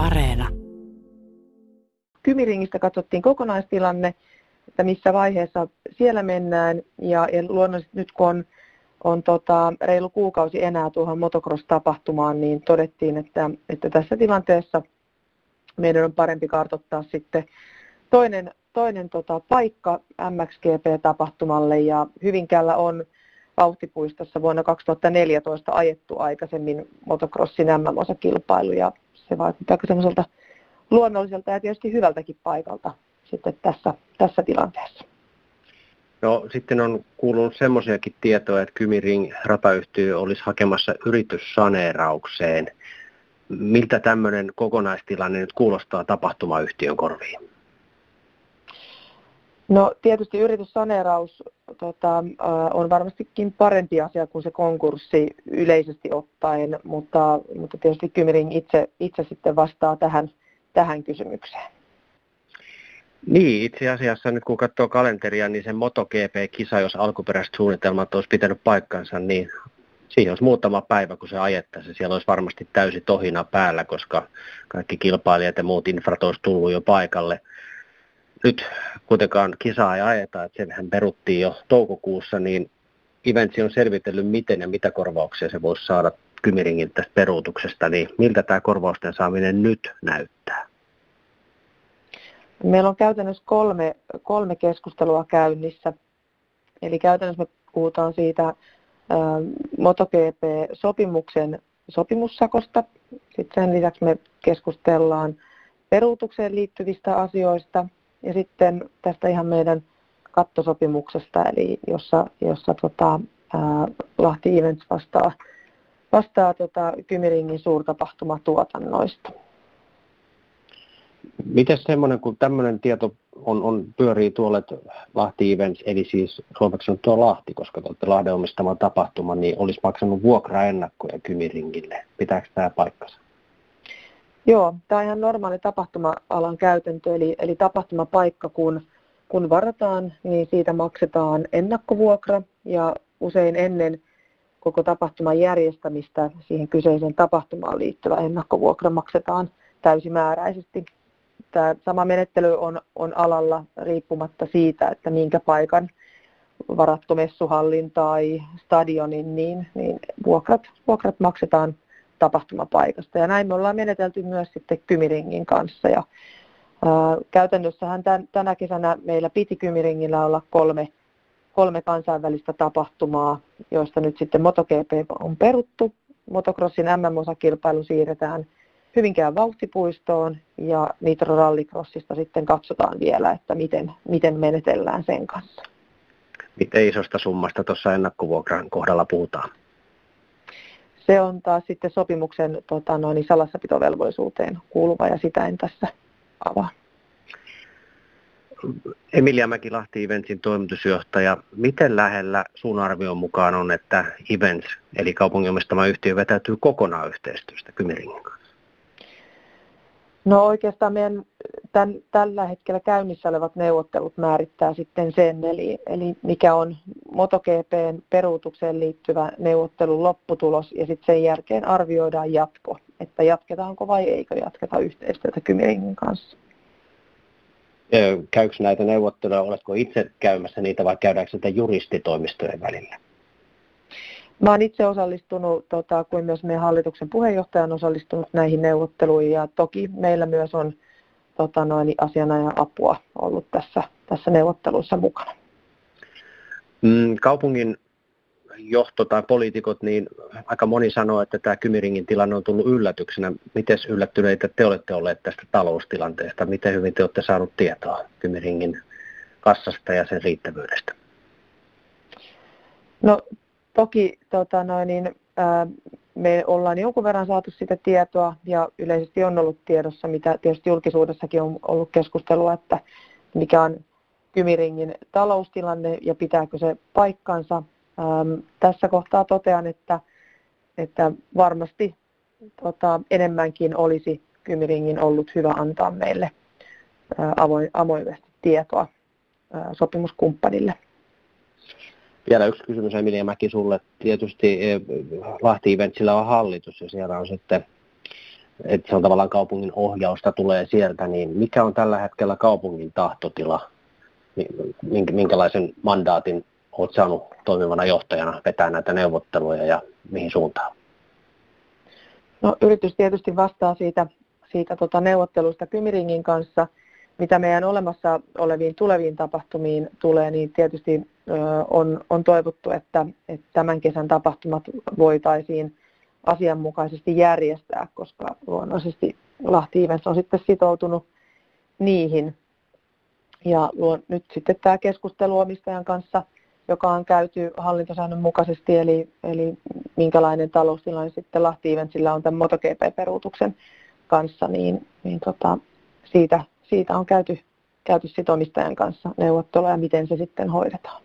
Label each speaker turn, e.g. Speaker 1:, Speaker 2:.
Speaker 1: Areena.
Speaker 2: Kymiringistä katsottiin kokonaistilanne, että missä vaiheessa siellä mennään. Ja, ja luonnollisesti nyt kun on, on tota, reilu kuukausi enää tuohon motocross-tapahtumaan, niin todettiin, että, että tässä tilanteessa meidän on parempi kartoittaa sitten toinen, toinen tota, paikka MXGP-tapahtumalle. Ja Hyvinkäällä on vauhtipuistossa vuonna 2014 ajettu aikaisemmin motocrossin MM-osakilpailu ja se vaikuttaa semmoiselta luonnolliselta ja tietysti hyvältäkin paikalta sitten tässä, tässä tilanteessa.
Speaker 3: No sitten on kuulunut semmoisiakin tietoja, että Kymiring ratayhtiö olisi hakemassa yrityssaneeraukseen. Miltä tämmöinen kokonaistilanne nyt kuulostaa tapahtumayhtiön korviin?
Speaker 2: No tietysti yrityssaneeraus tota, on varmastikin parempi asia kuin se konkurssi yleisesti ottaen, mutta, mutta tietysti Kymiring itse, itse sitten vastaa tähän, tähän kysymykseen.
Speaker 3: Niin, itse asiassa nyt kun katsoo kalenteria, niin se MotoGP-kisa, jos alkuperäiset suunnitelmat olisi pitänyt paikkansa, niin siihen olisi muutama päivä, kun se ajettaisiin. Siellä olisi varmasti täysi tohina päällä, koska kaikki kilpailijat ja muut infrat olisi tullut jo paikalle. Nyt kuitenkaan kisaa ei ajeta, että sehän peruttiin jo toukokuussa, niin Eventsi on selvitellyt, miten ja mitä korvauksia se voisi saada Kymiringin tästä peruutuksesta, niin miltä tämä korvausten saaminen nyt näyttää?
Speaker 2: Meillä on käytännössä kolme, kolme keskustelua käynnissä. Eli käytännössä me puhutaan siitä MotoGP-sopimuksen sopimussakosta. Sitten sen lisäksi me keskustellaan peruutukseen liittyvistä asioista ja sitten tästä ihan meidän kattosopimuksesta, eli jossa, jossa tota, ää, Lahti Events vastaa, vastaa tota, Kymiringin suurtapahtumatuotannoista.
Speaker 3: Miten semmoinen, kun tämmöinen tieto on, on, pyörii tuolle, että Lahti Events, eli siis suomeksi tuo Lahti, koska te olette Lahden omistama tapahtuma, niin olisi maksanut vuokraennakkoja Kymiringille. Pitääkö tämä paikkansa?
Speaker 2: Joo, tämä on ihan normaali tapahtuma-alan käytäntö, eli, eli tapahtumapaikka, kun, kun varataan, niin siitä maksetaan ennakkovuokra ja usein ennen koko tapahtuman järjestämistä siihen kyseiseen tapahtumaan liittyvä ennakkovuokra maksetaan täysimääräisesti. Tämä sama menettely on, on alalla riippumatta siitä, että minkä paikan varattu messuhallin tai stadionin, niin, niin vuokrat, vuokrat maksetaan tapahtumapaikasta. Ja näin me ollaan menetelty myös sitten Kymiringin kanssa. Ja, ää, käytännössähän tämän, tänä kesänä meillä piti Kymiringillä olla kolme, kolme kansainvälistä tapahtumaa, joista nyt sitten MotoGP on peruttu. Motocrossin MM-osakilpailu siirretään – Hyvinkään vauhtipuistoon ja Nitro Rallycrossista sitten katsotaan vielä, että miten, miten menetellään sen kanssa.
Speaker 3: Miten isosta summasta tuossa ennakkovuokran kohdalla puhutaan?
Speaker 2: Se on taas sitten sopimuksen tota, noin, salassapitovelvollisuuteen kuuluva ja sitä en tässä avaa.
Speaker 3: Emilia Mäkilahti Eventsin toimitusjohtaja. Miten lähellä sun arvion mukaan on, että Events, eli kaupungin omistama yhtiö, vetäytyy kokonaan yhteistyöstä Kymiringin kanssa?
Speaker 2: No oikeastaan meidän tämän, tällä hetkellä käynnissä olevat neuvottelut määrittää sitten sen, eli, eli mikä on MotoGPn peruutukseen liittyvä neuvottelun lopputulos ja sitten sen jälkeen arvioidaan jatko, että jatketaanko vai eikö jatketa yhteistyötä Kymiringin kanssa.
Speaker 3: Käykö näitä neuvotteluja, oletko itse käymässä niitä vai käydäänkö sitä juristitoimistojen välillä?
Speaker 2: Mä olen itse osallistunut, tota, kuin myös meidän hallituksen puheenjohtaja on osallistunut näihin neuvotteluihin ja toki meillä myös on tota, noin, asianajan apua ollut tässä, tässä neuvottelussa mukana.
Speaker 3: Mm, kaupungin johto tai poliitikot, niin aika moni sanoo, että tämä Kymiringin tilanne on tullut yllätyksenä. Miten yllättyneitä te olette olleet tästä taloustilanteesta? Miten hyvin te olette saaneet tietoa Kymiringin kassasta ja sen riittävyydestä?
Speaker 2: No Toki tota noin, niin, ää, me ollaan jonkun verran saatu sitä tietoa ja yleisesti on ollut tiedossa, mitä tietysti julkisuudessakin on ollut keskustelua, että mikä on Kymiringin taloustilanne ja pitääkö se paikkansa. Ähm, tässä kohtaa totean, että, että varmasti tota, enemmänkin olisi Kymiringin ollut hyvä antaa meille avoin, avoimesti tietoa ää, sopimuskumppanille.
Speaker 3: Vielä yksi kysymys Emilia Mäki sulle. Tietysti eh, Lahti Eventsillä on hallitus ja siellä on sitten että se on tavallaan kaupungin ohjausta tulee sieltä, niin mikä on tällä hetkellä kaupungin tahtotila? Minkälaisen mandaatin olet saanut toimivana johtajana vetää näitä neuvotteluja ja mihin suuntaan?
Speaker 2: No, yritys tietysti vastaa siitä, siitä tota neuvottelusta Kymiringin kanssa. Mitä meidän olemassa oleviin tuleviin tapahtumiin tulee, niin tietysti on, on toivottu, että, että tämän kesän tapahtumat voitaisiin asianmukaisesti järjestää, koska luonnollisesti Lahti on sitten sitoutunut niihin. Ja nyt sitten tämä keskustelu omistajan kanssa, joka on käyty hallintosäännön mukaisesti, eli, eli minkälainen taloustilanne sitten Lahti on tämän MotoGP-peruutuksen kanssa, niin, niin tota, siitä, siitä on käyty, käyty sit omistajan kanssa neuvotteluja, miten se sitten hoidetaan.